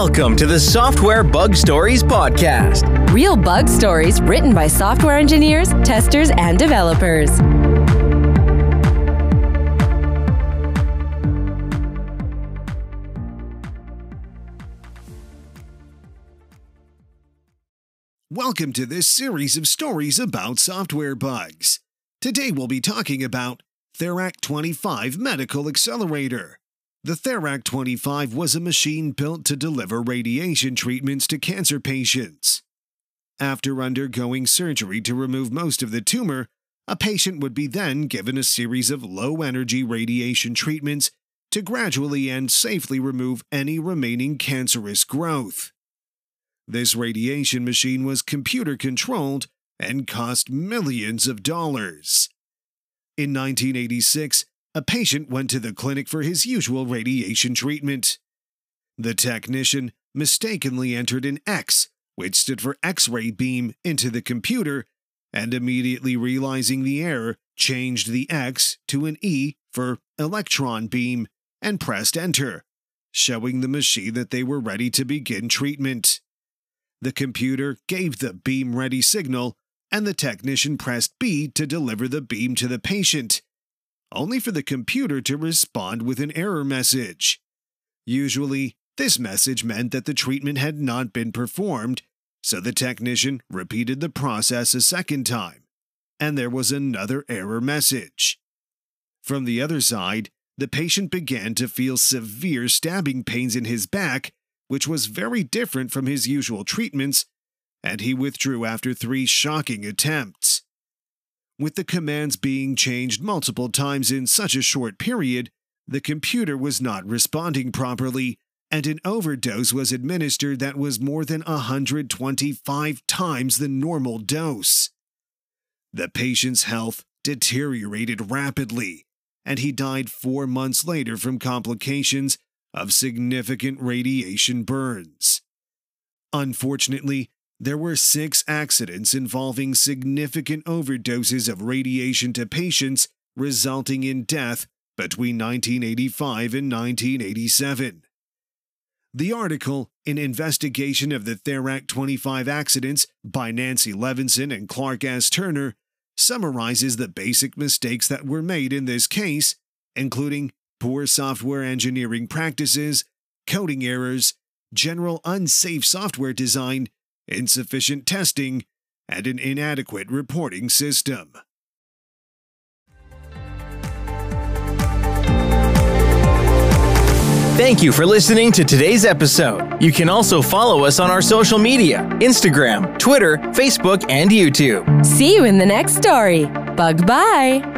Welcome to the Software Bug Stories Podcast. Real bug stories written by software engineers, testers, and developers. Welcome to this series of stories about software bugs. Today we'll be talking about Therac 25 Medical Accelerator. The Therac 25 was a machine built to deliver radiation treatments to cancer patients. After undergoing surgery to remove most of the tumor, a patient would be then given a series of low energy radiation treatments to gradually and safely remove any remaining cancerous growth. This radiation machine was computer controlled and cost millions of dollars. In 1986, a patient went to the clinic for his usual radiation treatment. The technician mistakenly entered an X, which stood for X ray beam, into the computer, and immediately realizing the error, changed the X to an E for electron beam and pressed enter, showing the machine that they were ready to begin treatment. The computer gave the beam ready signal, and the technician pressed B to deliver the beam to the patient, only for the computer to respond with an error message. Usually, this message meant that the treatment had not been performed, so the technician repeated the process a second time, and there was another error message. From the other side, the patient began to feel severe stabbing pains in his back which was very different from his usual treatments, and he withdrew after three shocking attempts. With the commands being changed multiple times in such a short period, the computer was not responding properly, and an overdose was administered that was more than 125 times the normal dose. The patient's health deteriorated rapidly, and he died four months later from complications of significant radiation burns. Unfortunately, there were six accidents involving significant overdoses of radiation to patients, resulting in death between 1985 and 1987. The article, An Investigation of the Therac 25 Accidents by Nancy Leveson and Clark S. Turner, summarizes the basic mistakes that were made in this case, including poor software engineering practices, coding errors, general unsafe software design, insufficient testing, and an inadequate reporting system. Thank you for listening to today's episode. You can also follow us on our social media Instagram, Twitter, Facebook, and YouTube. See you in the next story. Bug bye.